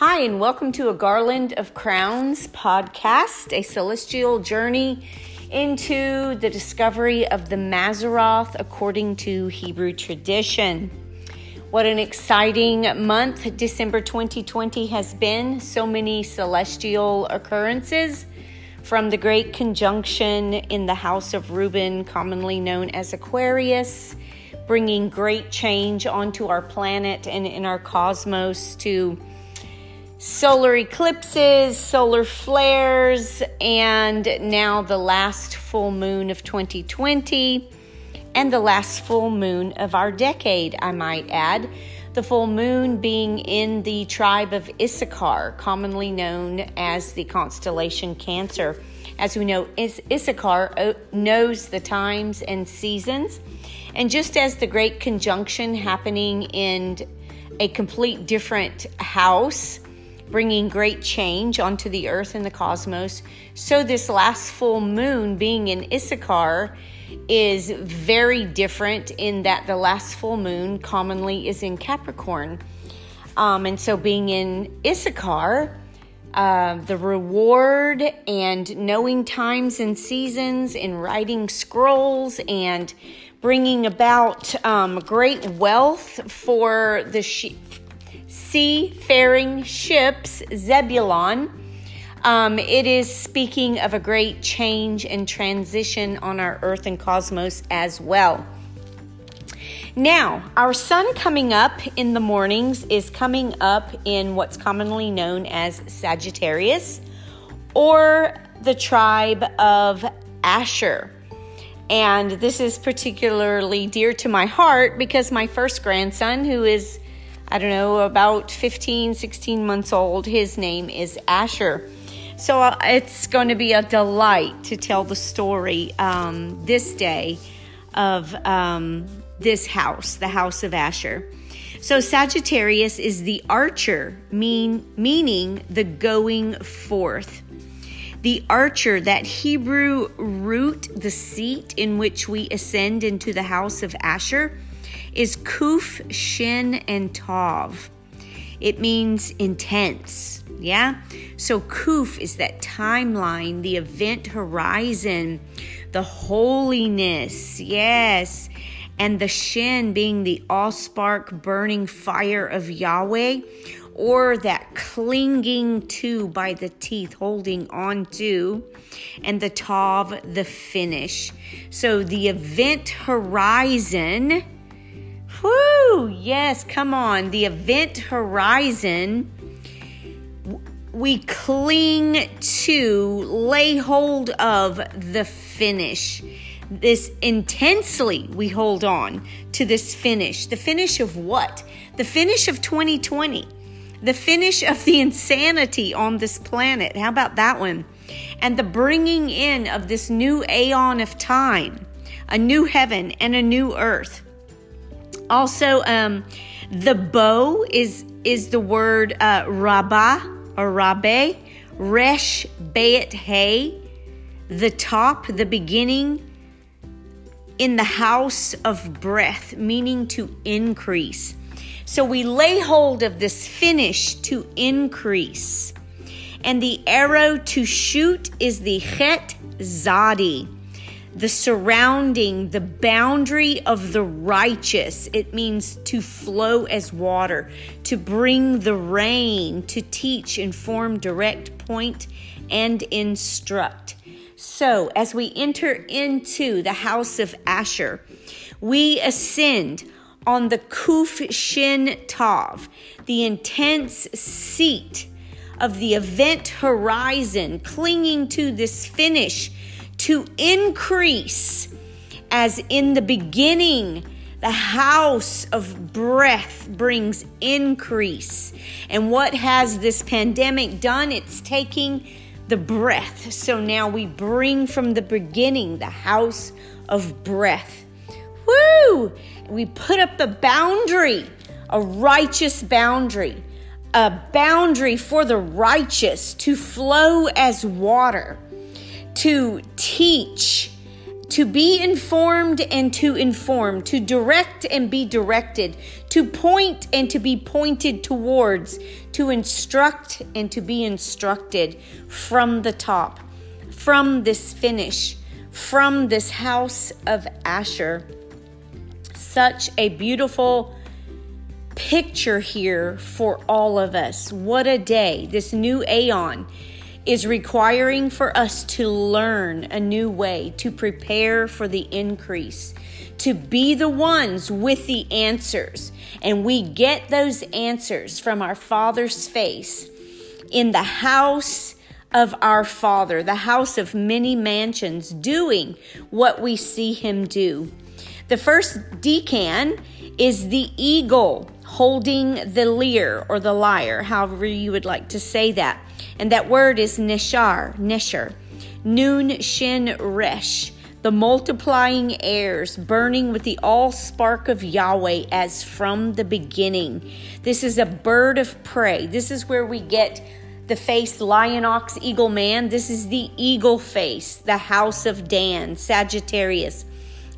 Hi, and welcome to a Garland of Crowns podcast, a celestial journey into the discovery of the Mazzaroth according to Hebrew tradition. What an exciting month December 2020 has been. So many celestial occurrences from the great conjunction in the house of Reuben, commonly known as Aquarius, bringing great change onto our planet and in our cosmos to solar eclipses, solar flares, and now the last full moon of 2020 and the last full moon of our decade, I might add. The full moon being in the tribe of Issachar, commonly known as the constellation Cancer. As we know, Issachar uh, knows the times and seasons. And just as the great conjunction happening in a complete different house, bringing great change onto the earth and the cosmos. So, this last full moon being in Issachar is very different in that the last full moon commonly is in Capricorn. Um, and so, being in Issachar, uh, the reward and knowing times and seasons and writing scrolls and bringing about um, great wealth for the sheep seafaring ships, Zebulon. Um, it is speaking of a great change and transition on our earth and cosmos as well. Now, our sun coming up in the mornings is coming up in what's commonly known as Sagittarius or the tribe of Asher. And this is particularly dear to my heart because my first grandson, who is I don't know, about 15, 16 months old. His name is Asher. So uh, it's going to be a delight to tell the story um, this day of um, this house, the house of Asher. So Sagittarius is the archer, mean, meaning the going forth. The archer, that Hebrew root, the seat in which we ascend into the house of Asher, is Kuf, Shin, and Tav. It means intense. Yeah? So Kuf is that timeline, the event horizon, the holiness. Yes. And the Shin being the all spark burning fire of Yahweh, or that clinging to by the teeth, holding on to, and the Tav, the finish. So the event horizon Whoo! Yes, come on. The event horizon, we cling to, lay hold of the finish. This intensely, we hold on to this finish. The finish of what? The finish of 2020. The finish of the insanity on this planet. How about that one? And the bringing in of this new aeon of time, a new heaven and a new earth. Also, um, the bow is is the word uh, rabba or rabbe, resh bet hay, the top, the beginning, in the house of breath, meaning to increase. So we lay hold of this finish to increase. And the arrow to shoot is the chet zadi the surrounding, the boundary of the righteous. It means to flow as water, to bring the rain, to teach, inform, direct, point, and instruct. So, as we enter into the house of Asher, we ascend on the Kuf Shin Tav, the intense seat of the event horizon, clinging to this finish to increase as in the beginning the house of breath brings increase. And what has this pandemic done? It's taking the breath. So now we bring from the beginning the house of breath. Woo! We put up a boundary, a righteous boundary, a boundary for the righteous to flow as water to teach, to be informed and to inform, to direct and be directed, to point and to be pointed towards, to instruct and to be instructed from the top, from this finish, from this house of Asher. Such a beautiful picture here for all of us. What a day, this new aeon is requiring for us to learn a new way, to prepare for the increase, to be the ones with the answers. And we get those answers from our Father's face in the house of our Father, the house of many mansions, doing what we see Him do. The first decan is the eagle holding the lyre or the lyre, however you would like to say that. And that word is nishar, nisher, noon shin resh, the multiplying heirs, burning with the all spark of Yahweh as from the beginning. This is a bird of prey. This is where we get the face lion, ox, eagle, man. This is the eagle face, the house of Dan, Sagittarius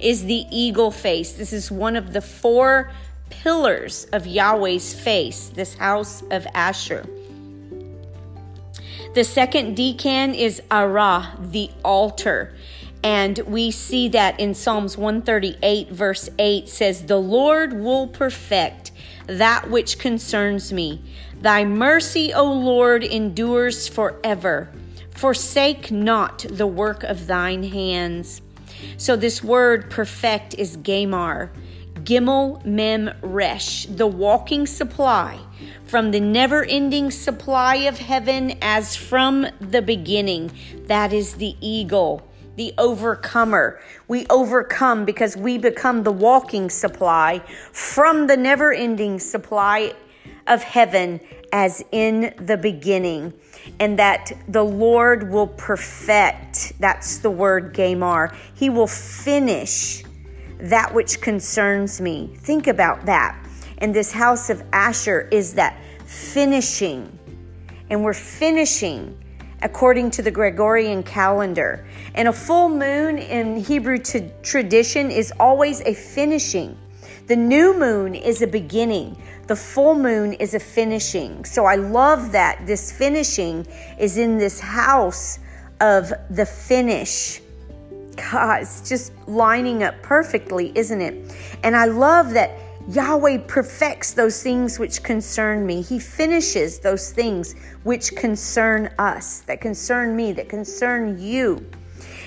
is the eagle face. This is one of the four pillars of Yahweh's face, this house of Asher. The second decan is Arah, the altar. And we see that in Psalms 138, verse 8 says, The Lord will perfect that which concerns me. Thy mercy, O Lord, endures forever. Forsake not the work of thine hands. So, this word perfect is Gamar. Gimel Mem Resh, the walking supply from the never ending supply of heaven as from the beginning. That is the eagle, the overcomer. We overcome because we become the walking supply from the never ending supply of heaven as in the beginning. And that the Lord will perfect, that's the word Gamar. He will finish that which concerns me. Think about that. And this house of Asher is that finishing. And we're finishing according to the Gregorian calendar. And a full moon in Hebrew t- tradition is always a finishing. The new moon is a beginning. The full moon is a finishing. So I love that this finishing is in this house of the finish. It's just lining up perfectly, isn't it? And I love that Yahweh perfects those things which concern me. He finishes those things which concern us, that concern me, that concern you.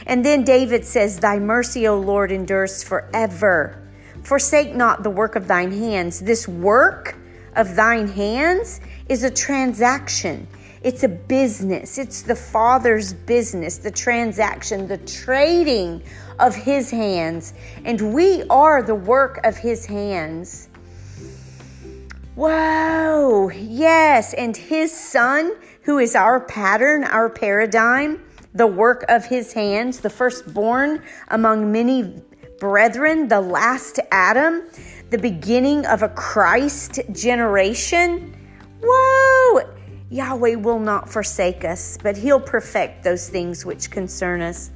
And then David says, Thy mercy, O Lord, endures forever. Forsake not the work of thine hands. This work of thine hands is a transaction. It's a business. It's the Father's business, the transaction, the trading of His hands. And we are the work of His hands. Whoa, yes. And His Son, who is our pattern, our paradigm, the work of His hands, the firstborn among many brethren, the last Adam, the beginning of a Christ generation. Whoa! Yahweh will not forsake us, but He'll perfect those things which concern us.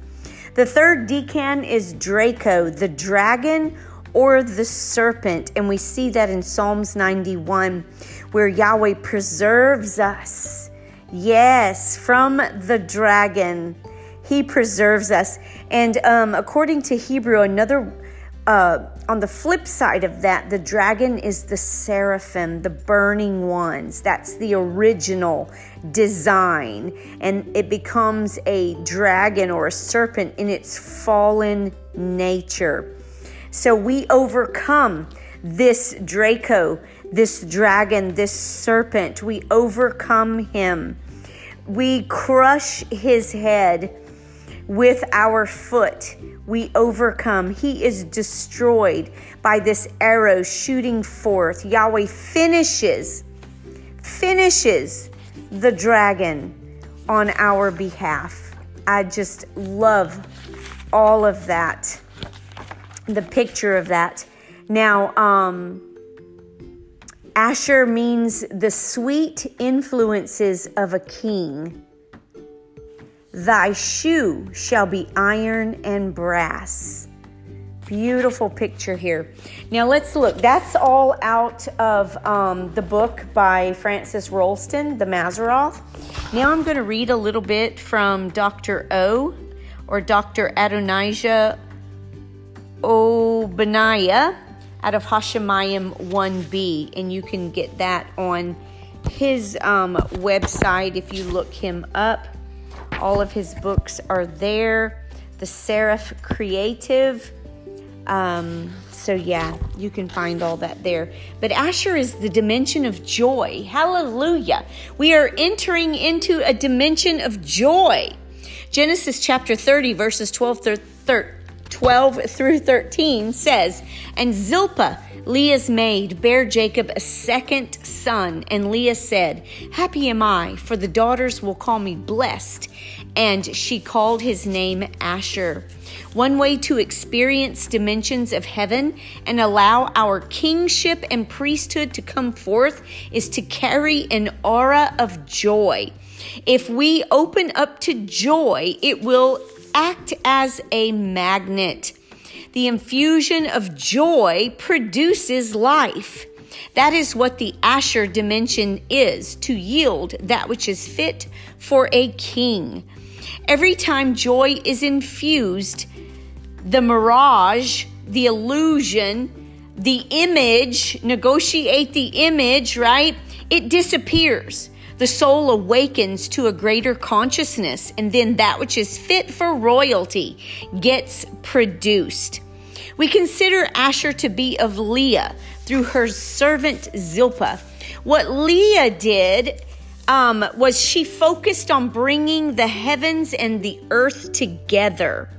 The third decan is Draco, the dragon or the serpent. And we see that in Psalms 91, where Yahweh preserves us. Yes, from the dragon. He preserves us. And um, according to Hebrew, another uh, on the flip side of that, the dragon is the seraphim, the burning ones. That's the original design. And it becomes a dragon or a serpent in its fallen nature. So we overcome this Draco, this dragon, this serpent. We overcome him. We crush his head with our foot we overcome. He is destroyed by this arrow shooting forth. Yahweh finishes, finishes the dragon on our behalf. I just love all of that, the picture of that. Now, um, Asher means the sweet influences of a king. Thy shoe shall be iron and brass. Beautiful picture here. Now let's look. That's all out of um, the book by Francis Rolleston, The Mazzaroth. Now I'm going to read a little bit from Dr. O or Dr. Adonijah Ogbonnaya out of Hashemayim 1b, and you can get that on his um, website if you look him up. All of his books are there. The Seraph Creative. Um, so, yeah, you can find all that there. But Asher is the dimension of joy. Hallelujah. We are entering into a dimension of joy. Genesis chapter 30, verses 12 through 13. 12 through 13 says, And Zilpah, Leah's maid, bare Jacob a second son. And Leah said, Happy am I, for the daughters will call me blessed. And she called his name Asher. One way to experience dimensions of heaven and allow our kingship and priesthood to come forth is to carry an aura of joy. If we open up to joy, it will act as a magnet. The infusion of joy produces life. That is what the Asher dimension is to yield that which is fit for a king. Every time joy is infused, the mirage, the illusion, the image, negotiate the image, right? It disappears the soul awakens to a greater consciousness, and then that which is fit for royalty gets produced. We consider Asher to be of Leah through her servant Zilpah. What Leah did um, was she focused on bringing the heavens and the earth together.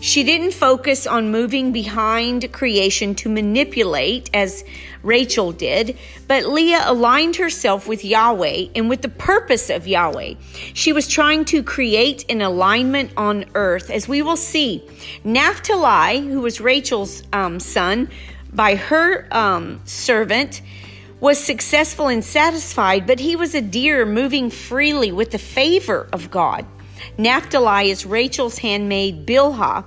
She didn't focus on moving behind creation to manipulate as Rachel did, but Leah aligned herself with Yahweh and with the purpose of Yahweh. She was trying to create an alignment on earth, as we will see. Naphtali, who was Rachel's um, son, by her um, servant, was successful and satisfied, but he was a deer moving freely with the favor of God. Naphtali is Rachel's handmaid Bilhah,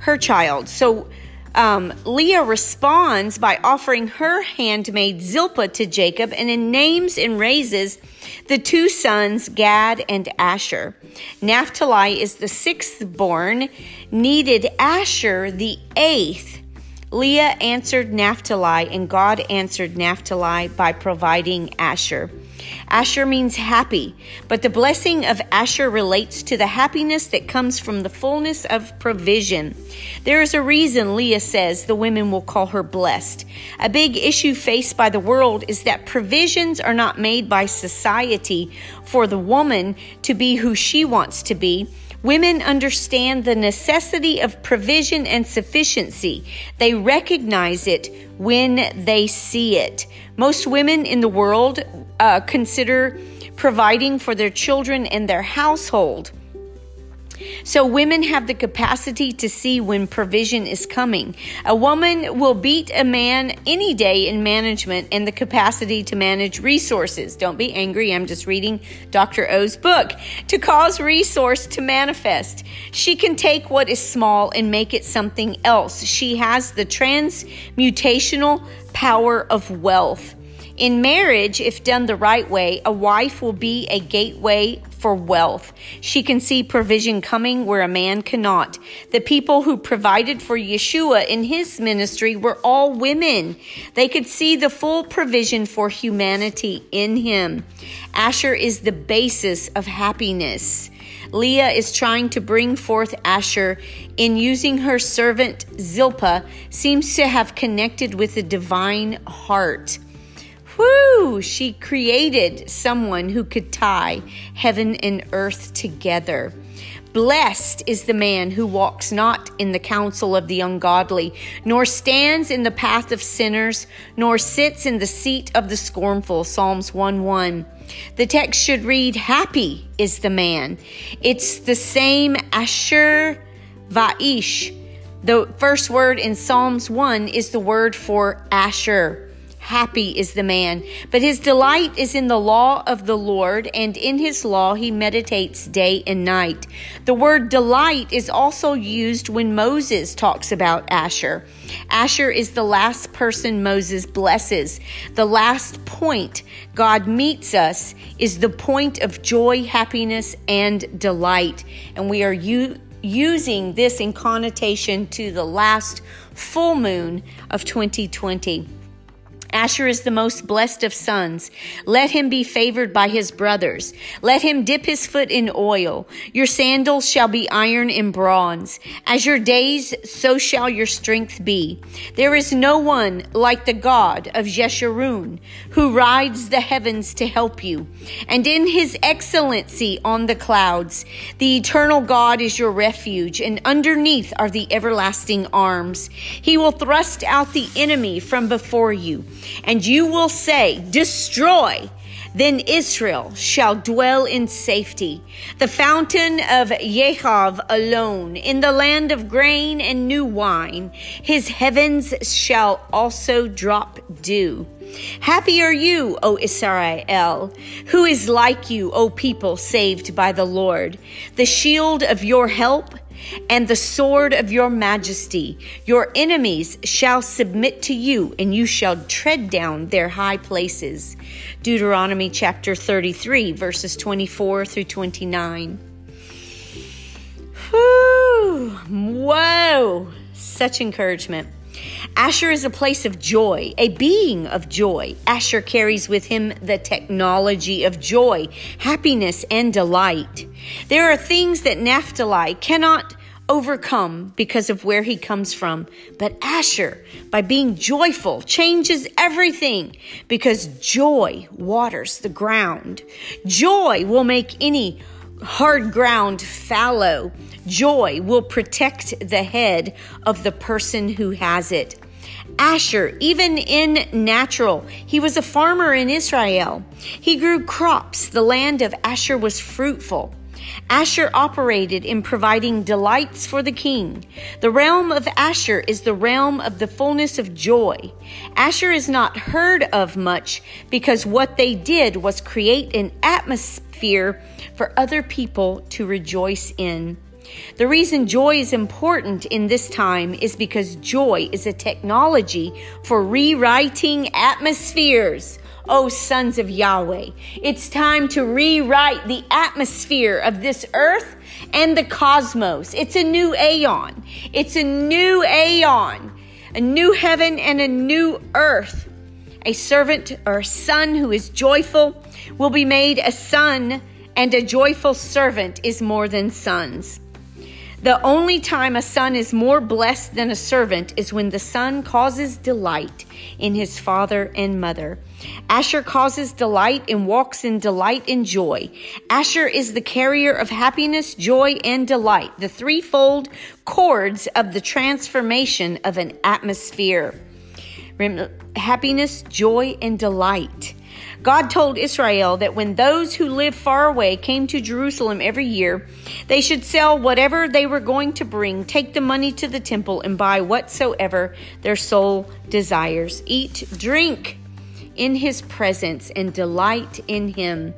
her child. So um, Leah responds by offering her handmaid Zilpah to Jacob and then names and raises the two sons Gad and Asher. Naphtali is the sixth born, needed Asher the eighth Leah answered Naphtali, and God answered Naphtali by providing Asher. Asher means happy, but the blessing of Asher relates to the happiness that comes from the fullness of provision. There is a reason Leah says the women will call her blessed. A big issue faced by the world is that provisions are not made by society for the woman to be who she wants to be Women understand the necessity of provision and sufficiency. They recognize it when they see it. Most women in the world uh, consider providing for their children and their household. So women have the capacity to see when provision is coming. A woman will beat a man any day in management and the capacity to manage resources. Don't be angry. I'm just reading Dr. O's book. To cause resource to manifest. She can take what is small and make it something else. She has the transmutational power of wealth. In marriage, if done the right way, a wife will be a gateway for wealth. She can see provision coming where a man cannot. The people who provided for Yeshua in his ministry were all women. They could see the full provision for humanity in him. Asher is the basis of happiness. Leah is trying to bring forth Asher in using her servant Zilpah seems to have connected with the divine heart. Whoo! She created someone who could tie heaven and earth together. Blessed is the man who walks not in the counsel of the ungodly, nor stands in the path of sinners, nor sits in the seat of the scornful. Psalms 1 1. The text should read, Happy is the man. It's the same Asher Vaish. The first word in Psalms 1 is the word for Asher Happy is the man, but his delight is in the law of the Lord, and in his law he meditates day and night. The word delight is also used when Moses talks about Asher. Asher is the last person Moses blesses. The last point God meets us is the point of joy, happiness, and delight. And we are u- using this in connotation to the last full moon of 2020. Asher is the most blessed of sons. Let him be favored by his brothers. Let him dip his foot in oil. Your sandals shall be iron and bronze. As your days, so shall your strength be. There is no one like the God of Jeshurun, who rides the heavens to help you. And in his excellency on the clouds, the eternal God is your refuge, and underneath are the everlasting arms. He will thrust out the enemy from before you and you will say, Destroy. Then Israel shall dwell in safety. The fountain of Yehav alone, in the land of grain and new wine, his heavens shall also drop dew. Happy are you, O Israel, who is like you, O people saved by the Lord. The shield of your help and the sword of your majesty. Your enemies shall submit to you, and you shall tread down their high places. Deuteronomy chapter 33, verses 24 through 29. Whew. Whoa! Such encouragement. Asher is a place of joy, a being of joy. Asher carries with him the technology of joy, happiness, and delight. There are things that Naphtali cannot overcome because of where he comes from. But Asher, by being joyful, changes everything because joy waters the ground. Joy will make any hard ground fallow. Joy will protect the head of the person who has it. Asher, even in natural, he was a farmer in Israel. He grew crops. The land of Asher was fruitful. Asher operated in providing delights for the king. The realm of Asher is the realm of the fullness of joy. Asher is not heard of much because what they did was create an atmosphere for other people to rejoice in. The reason joy is important in this time is because joy is a technology for rewriting atmospheres. O sons of Yahweh. It's time to rewrite the atmosphere of this earth and the cosmos. It's a new aeon. It's a new aeon, a new heaven and a new earth. A servant or a son who is joyful will be made a son, and a joyful servant is more than sons. The only time a son is more blessed than a servant is when the son causes delight in his father and mother. Asher causes delight and walks in delight and joy. Asher is the carrier of happiness, joy, and delight, the threefold chords of the transformation of an atmosphere. Happiness, joy, and delight. God told Israel that when those who live far away came to Jerusalem every year, they should sell whatever they were going to bring, take the money to the temple, and buy whatsoever their soul desires. Eat, drink in his presence, and delight in him.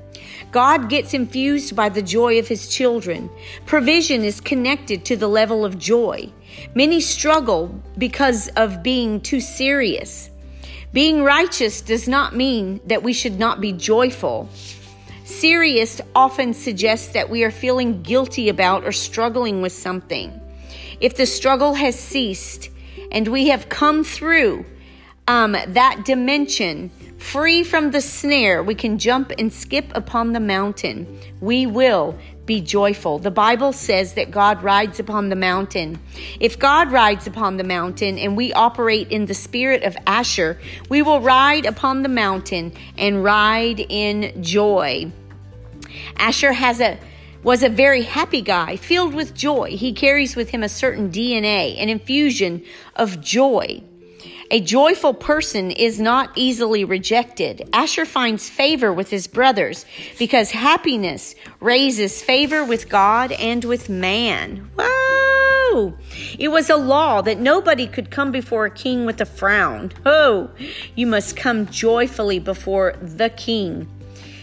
God gets infused by the joy of his children. Provision is connected to the level of joy. Many struggle because of being too serious. Being righteous does not mean that we should not be joyful. Serious often suggests that we are feeling guilty about or struggling with something. If the struggle has ceased and we have come through um, that dimension, free from the snare, we can jump and skip upon the mountain. We will be joyful. The Bible says that God rides upon the mountain. If God rides upon the mountain and we operate in the spirit of Asher, we will ride upon the mountain and ride in joy. Asher has a was a very happy guy, filled with joy. He carries with him a certain DNA, an infusion of joy. A joyful person is not easily rejected. Asher finds favor with his brothers because happiness raises favor with God and with man. Whoa! It was a law that nobody could come before a king with a frown. Oh, you must come joyfully before the king.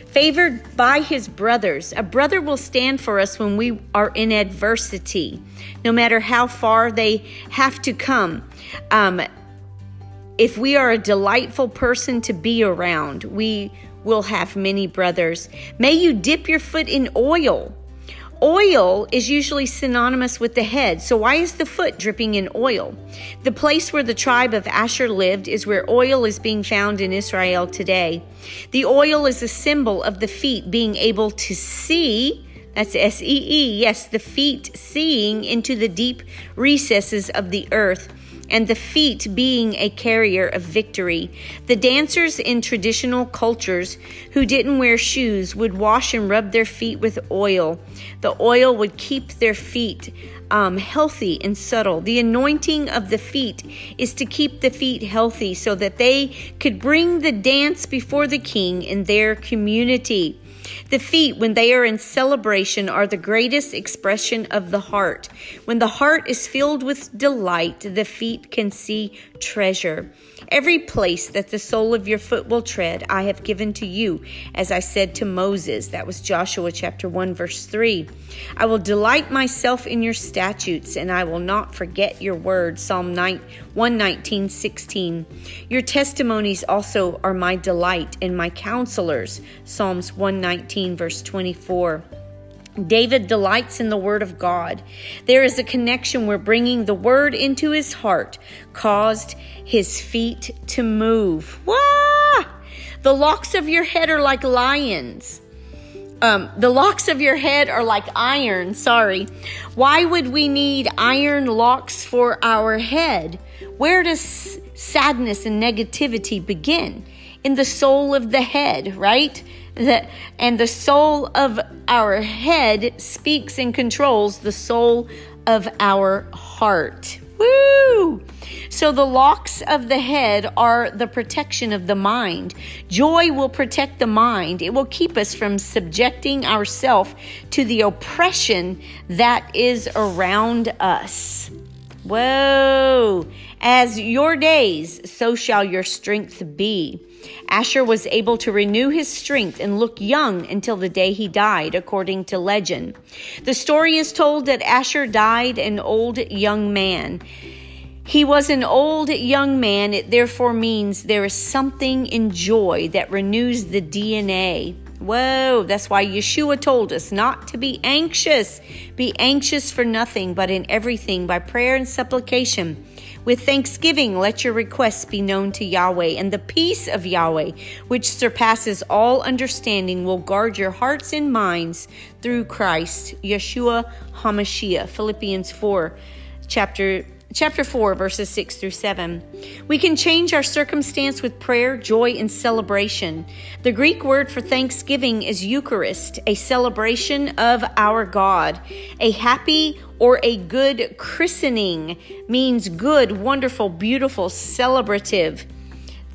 Favored by his brothers, a brother will stand for us when we are in adversity, no matter how far they have to come. Um, if we are a delightful person to be around, we will have many brothers. May you dip your foot in oil. Oil is usually synonymous with the head, so why is the foot dripping in oil? The place where the tribe of Asher lived is where oil is being found in Israel today. The oil is a symbol of the feet being able to see. That's S E E. Yes, the feet seeing into the deep recesses of the earth and the feet being a carrier of victory. The dancers in traditional cultures who didn't wear shoes would wash and rub their feet with oil. The oil would keep their feet um, healthy and subtle. The anointing of the feet is to keep the feet healthy so that they could bring the dance before the king in their community. The feet, when they are in celebration, are the greatest expression of the heart. When the heart is filled with delight, the feet can see treasure. Every place that the sole of your foot will tread, I have given to you, as I said to Moses. That was Joshua chapter 1, verse 3. I will delight myself in your statutes, and I will not forget your word. Psalm 9, 119, 16. Your testimonies also are my delight and my counselors. Psalms 119, verse 24. David delights in the Word of God. There is a connection where bringing the Word into his heart caused his feet to move. Wah! The locks of your head are like lions. Um, the locks of your head are like iron. Sorry. Why would we need iron locks for our head? Where does sadness and negativity begin? In the soul of the head, right? and the soul of our head speaks and controls the soul of our heart. Woo! So the locks of the head are the protection of the mind. Joy will protect the mind. It will keep us from subjecting ourselves to the oppression that is around us. Whoa! As your days, so shall your strength be. Asher was able to renew his strength and look young until the day he died, according to legend. The story is told that Asher died an old young man. He was an old young man. It therefore means there is something in joy that renews the DNA. Whoa, that's why Yeshua told us not to be anxious. Be anxious for nothing, but in everything by prayer and supplication with thanksgiving, let your requests be known to Yahweh, and the peace of Yahweh, which surpasses all understanding, will guard your hearts and minds through Christ, Yeshua HaMashiach. Philippians 4, chapter chapter 4, verses 6 through 7. We can change our circumstance with prayer, joy, and celebration. The Greek word for thanksgiving is Eucharist, a celebration of our God. A happy or a good christening means good, wonderful, beautiful, celebrative.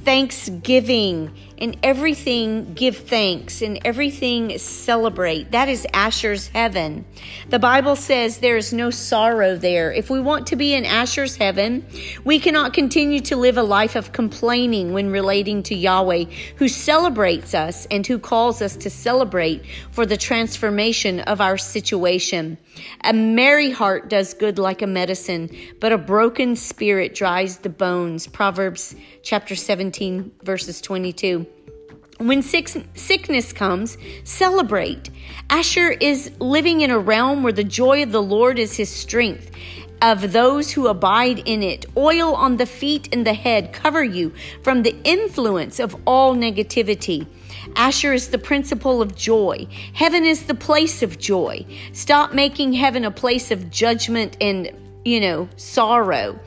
Thanksgiving in everything give thanks, in everything celebrate. That is Asher's heaven. The Bible says there is no sorrow there. If we want to be in Asher's heaven, we cannot continue to live a life of complaining when relating to Yahweh, who celebrates us and who calls us to celebrate for the transformation of our situation. A merry heart does good like a medicine, but a broken spirit dries the bones. Proverbs chapter 17, verses 22. When sickness comes, celebrate. Asher is living in a realm where the joy of the Lord is his strength. Of those who abide in it, oil on the feet and the head cover you from the influence of all negativity. Asher is the principle of joy. Heaven is the place of joy. Stop making heaven a place of judgment and, you know, sorrow.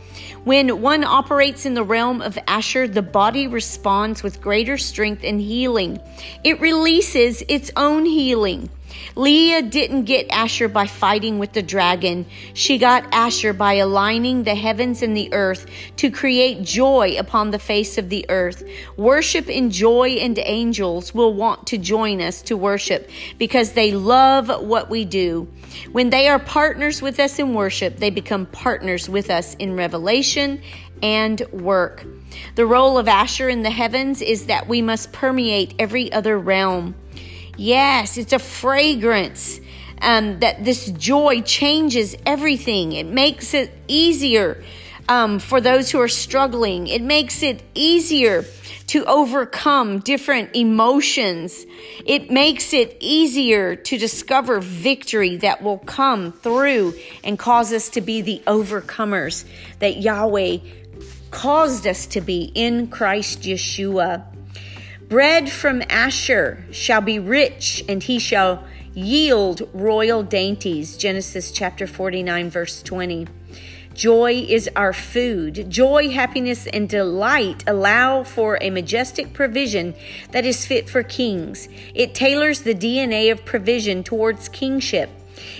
When one operates in the realm of Asher, the body responds with greater strength and healing. It releases its own healing. Leah didn't get Asher by fighting with the dragon. She got Asher by aligning the heavens and the earth to create joy upon the face of the earth. Worship and joy and angels will want to join us to worship because they love what we do. When they are partners with us in worship, they become partners with us in revelation and work. The role of Asher in the heavens is that we must permeate every other realm. Yes, it's a fragrance. Um, that this joy changes everything. It makes it easier um, for those who are struggling. It makes it easier to overcome different emotions. It makes it easier to discover victory that will come through and cause us to be the overcomers that Yahweh caused us to be in Christ Yeshua. Bread from Asher shall be rich, and he shall yield royal dainties. Genesis chapter 49, verse 20. Joy is our food. Joy, happiness, and delight allow for a majestic provision that is fit for kings. It tailors the DNA of provision towards kingship.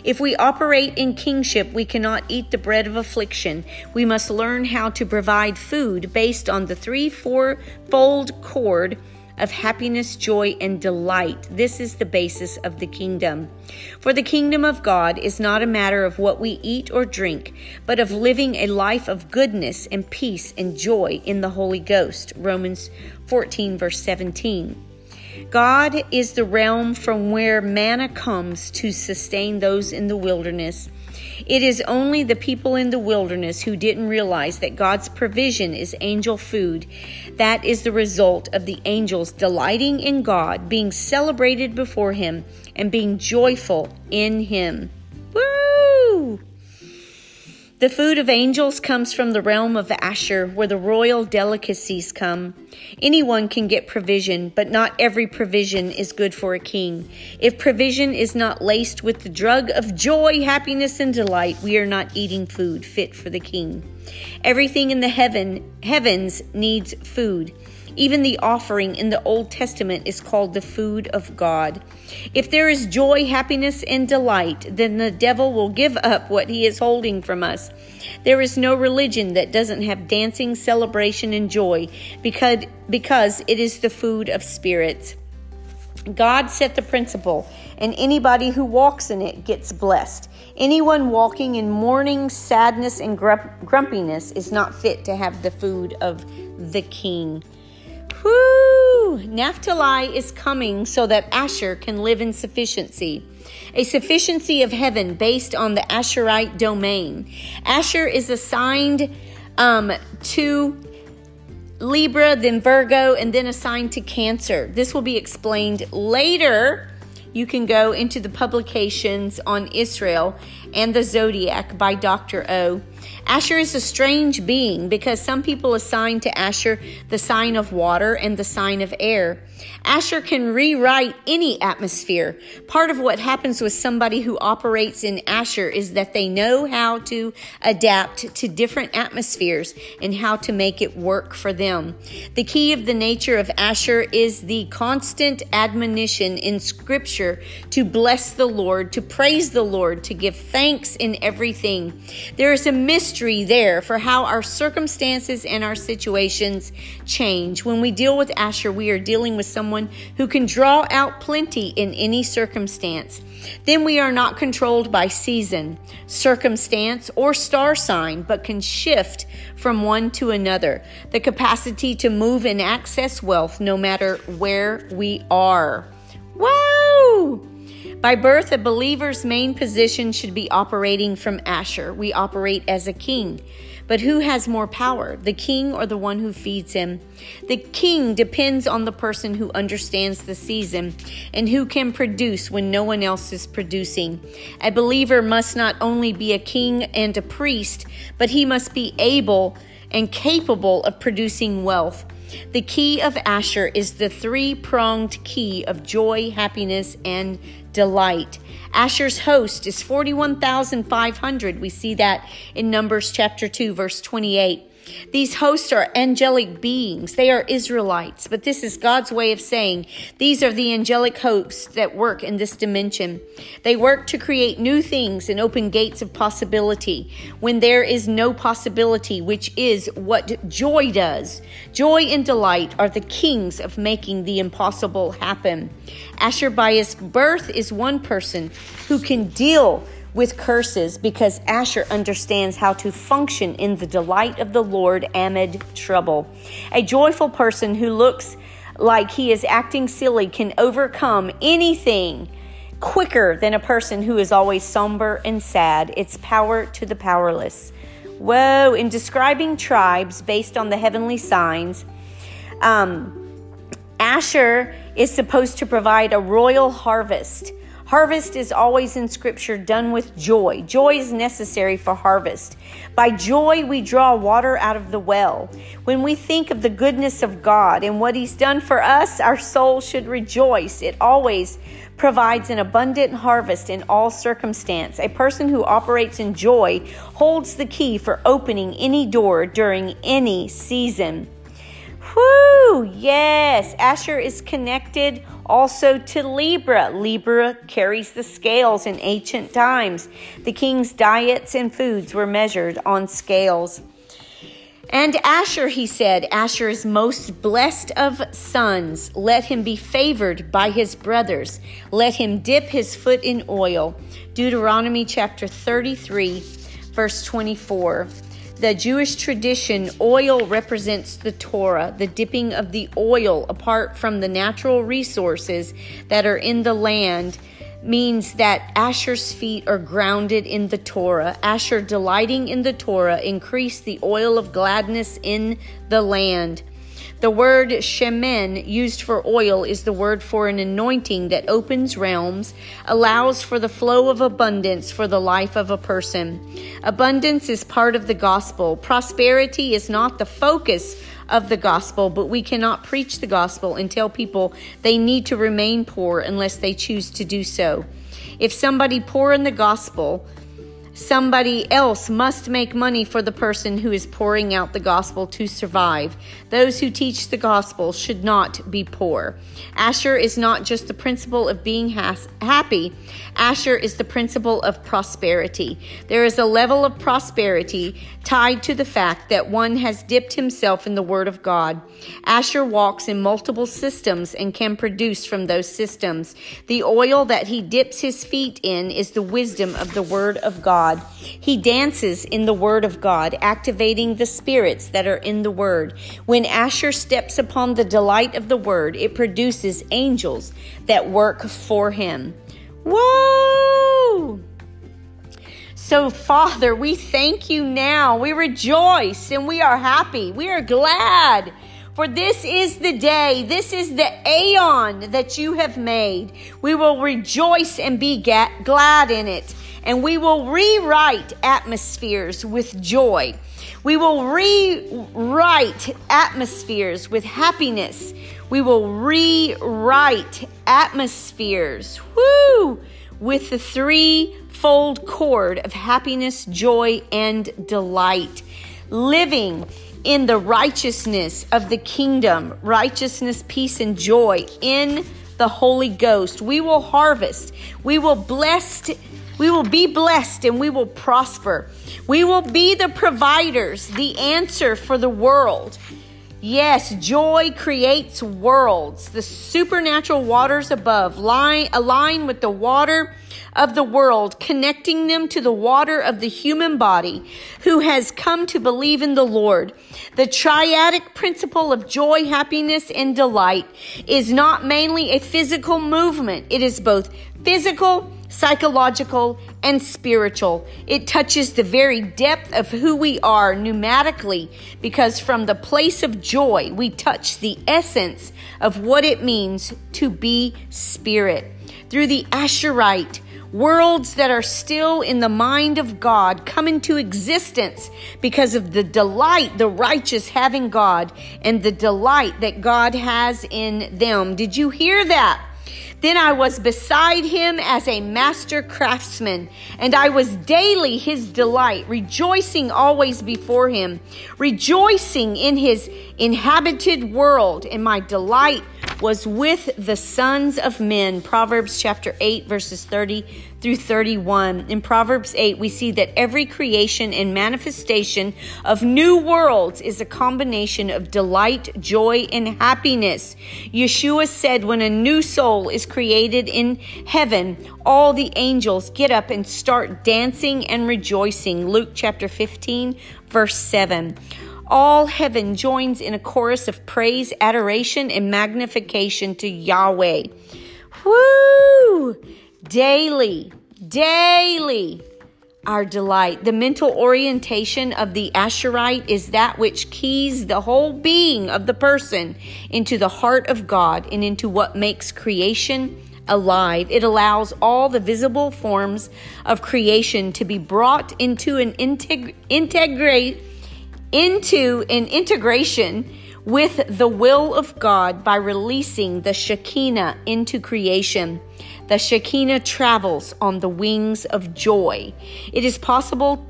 If we operate in kingship, we cannot eat the bread of affliction. We must learn how to provide food based on the three four-fold cord of happiness, joy, and delight. This is the basis of the kingdom. For the kingdom of God is not a matter of what we eat or drink, but of living a life of goodness and peace and joy in the Holy Ghost. Romans 14, verse 17. God is the realm from where manna comes to sustain those in the wilderness. It is only the people in the wilderness who didn't realize that God's provision is angel food. That is the result of the angels delighting in God, being celebrated before Him, and being joyful in Him. Woo! The food of angels comes from the realm of Asher, where the royal delicacies come. Anyone can get provision, but not every provision is good for a king. If provision is not laced with the drug of joy, happiness, and delight, we are not eating food fit for the king. Everything in the heaven heavens needs food. Even the offering in the Old Testament is called the food of God. If there is joy, happiness, and delight, then the devil will give up what he is holding from us. There is no religion that doesn't have dancing, celebration, and joy because, because it is the food of spirits. God set the principle, and anybody who walks in it gets blessed. Anyone walking in mourning, sadness, and grumpiness is not fit to have the food of the king. Whoo! Naphtali is coming so that Asher can live in sufficiency. A sufficiency of heaven based on the Asherite domain. Asher is assigned um, to Libra, then Virgo, and then assigned to Cancer. This will be explained later. You can go into the publications on Israel and the Zodiac by Dr. O. Asher is a strange being because some people assign to Asher the sign of water and the sign of air. Asher can rewrite any atmosphere. Part of what happens with somebody who operates in Asher is that they know how to adapt to different atmospheres and how to make it work for them. The key of the nature of Asher is the constant admonition in Scripture to bless the Lord, to praise the Lord, to give thanks in everything. There is a mystery there for how our circumstances and our situations change. When we deal with Asher, we are dealing with someone who can draw out plenty in any circumstance. Then we are not controlled by season, circumstance, or star sign, but can shift from one to another. The capacity to move and access wealth no matter where we are. Whoa! By birth, a believer's main position should be operating from Asher. We operate as a king. But who has more power, the king or the one who feeds him? The king depends on the person who understands the season and who can produce when no one else is producing. A believer must not only be a king and a priest, but he must be able and capable of producing wealth. The key of Asher is the three pronged key of joy, happiness, and delight. Asher's host is 41,500. We see that in Numbers chapter 2, verse 28. These hosts are angelic beings. They are Israelites, but this is God's way of saying these are the angelic hosts that work in this dimension. They work to create new things and open gates of possibility when there is no possibility, which is what joy does. Joy and delight are the kings of making the impossible happen. Asher, by birth, is one person who can deal with curses because Asher understands how to function in the delight of the Lord amid trouble. A joyful person who looks like he is acting silly can overcome anything quicker than a person who is always somber and sad. It's power to the powerless. Whoa, in describing tribes based on the heavenly signs, um, Asher is supposed to provide a royal harvest. Harvest is always in Scripture done with joy. Joy is necessary for harvest. By joy, we draw water out of the well. When we think of the goodness of God and what He's done for us, our soul should rejoice. It always provides an abundant harvest in all circumstance. A person who operates in joy holds the key for opening any door during any season. Whoo! Yes, Asher is connected also to Libra. Libra carries the scales in ancient times. The king's diets and foods were measured on scales. And Asher, he said, Asher is most blessed of sons. Let him be favored by his brothers. Let him dip his foot in oil. Deuteronomy chapter 33, verse 24 the Jewish tradition, oil represents the Torah, the dipping of the oil apart from the natural resources that are in the land means that Asher's feet are grounded in the Torah. Asher, delighting in the Torah, increased the oil of gladness in the land. The word shemen, used for oil, is the word for an anointing that opens realms, allows for the flow of abundance for the life of a person. Abundance is part of the gospel. Prosperity is not the focus of the gospel, but we cannot preach the gospel and tell people they need to remain poor unless they choose to do so. If somebody poor in the gospel, Somebody else must make money for the person who is pouring out the gospel to survive. Those who teach the gospel should not be poor. Asher is not just the principle of being has- happy, Asher is the principle of prosperity. There is a level of prosperity tied to the fact that one has dipped himself in the Word of God. Asher walks in multiple systems and can produce from those systems. The oil that he dips his feet in is the wisdom of the Word of God. God. He dances in the Word of God, activating the spirits that are in the Word. When Asher steps upon the delight of the Word, it produces angels that work for him. Whoa! So, Father, we thank you now. We rejoice and we are happy. We are glad. For this is the day, this is the aeon that you have made. We will rejoice and be glad in it and we will rewrite atmospheres with joy. We will rewrite atmospheres with happiness. We will rewrite atmospheres, whoo, with the threefold cord of happiness, joy, and delight. Living in the righteousness of the kingdom, righteousness, peace, and joy in the Holy Ghost. We will harvest. We will bless we will be blessed and we will prosper. We will be the providers, the answer for the world. Yes, joy creates worlds. The supernatural waters above lie, align with the water of the world, connecting them to the water of the human body who has come to believe in the Lord. The triadic principle of joy, happiness, and delight is not mainly a physical movement. It is both physical, psychological, and spiritual. It touches the very depth of who we are pneumatically because from the place of joy, we touch the essence of what it means to be spirit. Through the Asherite, worlds that are still in the mind of God come into existence because of the delight the righteous have in God and the delight that God has in them. Did you hear that? Then I was beside him as a master craftsman, and I was daily his delight, rejoicing always before him, rejoicing in his inhabited world, and my delight was with the sons of men. Proverbs chapter 8, verses 30 through 31. In Proverbs 8, we see that every creation and manifestation of new worlds is a combination of delight, joy, and happiness. Yeshua said, when a new soul is created in heaven, all the angels get up and start dancing and rejoicing. Luke chapter 15, verse 7. All heaven joins in a chorus of praise, adoration, and magnification to Yahweh. Woo! Daily, daily, our delight. The mental orientation of the Asherite is that which keys the whole being of the person into the heart of God and into what makes creation alive. It allows all the visible forms of creation to be brought into an integ- integrate into an integration with the will of God by releasing the Shekinah into creation. The Shekinah travels on the wings of joy. It is possible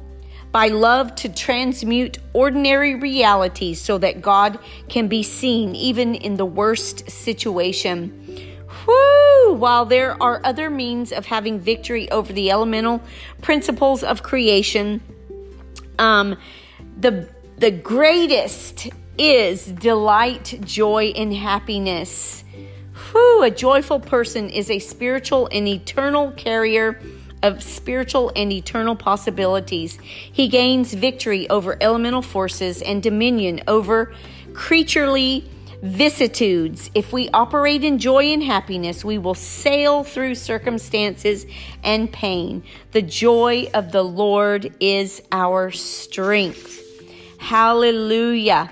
by love to transmute ordinary realities so that God can be seen even in the worst situation. While there are other means of having victory over the elemental principles of creation, um, the the greatest is delight, joy, and happiness. Whew, a joyful person is a spiritual and eternal carrier of spiritual and eternal possibilities. He gains victory over elemental forces and dominion over creaturely vicissitudes. If we operate in joy and happiness, we will sail through circumstances and pain. The joy of the Lord is our strength. Hallelujah.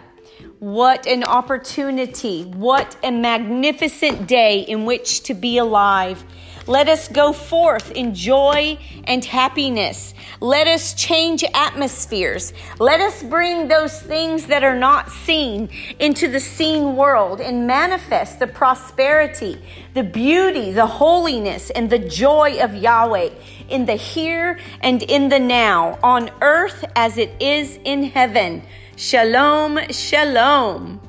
What an opportunity. What a magnificent day in which to be alive. Let us go forth in joy and happiness. Let us change atmospheres. Let us bring those things that are not seen into the seen world and manifest the prosperity, the beauty, the holiness, and the joy of Yahweh in the here and in the now, on earth as it is in heaven. Shalom, shalom.